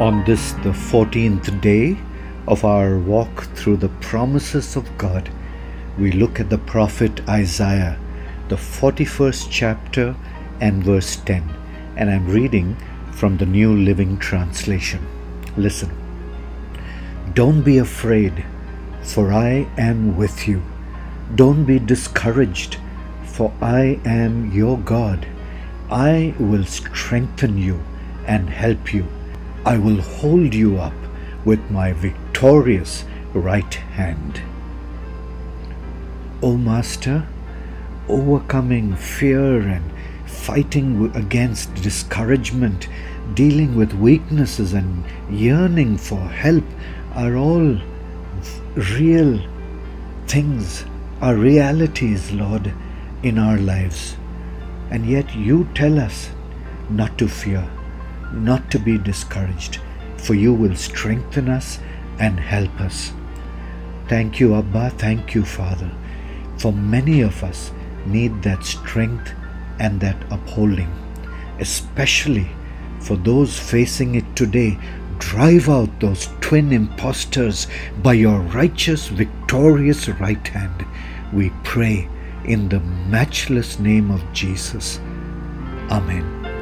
On this, the 14th day of our walk through the promises of God, we look at the prophet Isaiah, the 41st chapter and verse 10. And I'm reading from the New Living Translation. Listen. Don't be afraid, for I am with you. Don't be discouraged, for I am your God. I will strengthen you and help you. I will hold you up with my victorious right hand. O Master, overcoming fear and fighting against discouragement, dealing with weaknesses and yearning for help are all real things, are realities, Lord, in our lives. And yet you tell us not to fear not to be discouraged, for you will strengthen us and help us. Thank you, Abba. Thank you, Father. For many of us need that strength and that upholding, especially for those facing it today. Drive out those twin impostors by your righteous, victorious right hand. We pray in the matchless name of Jesus. Amen.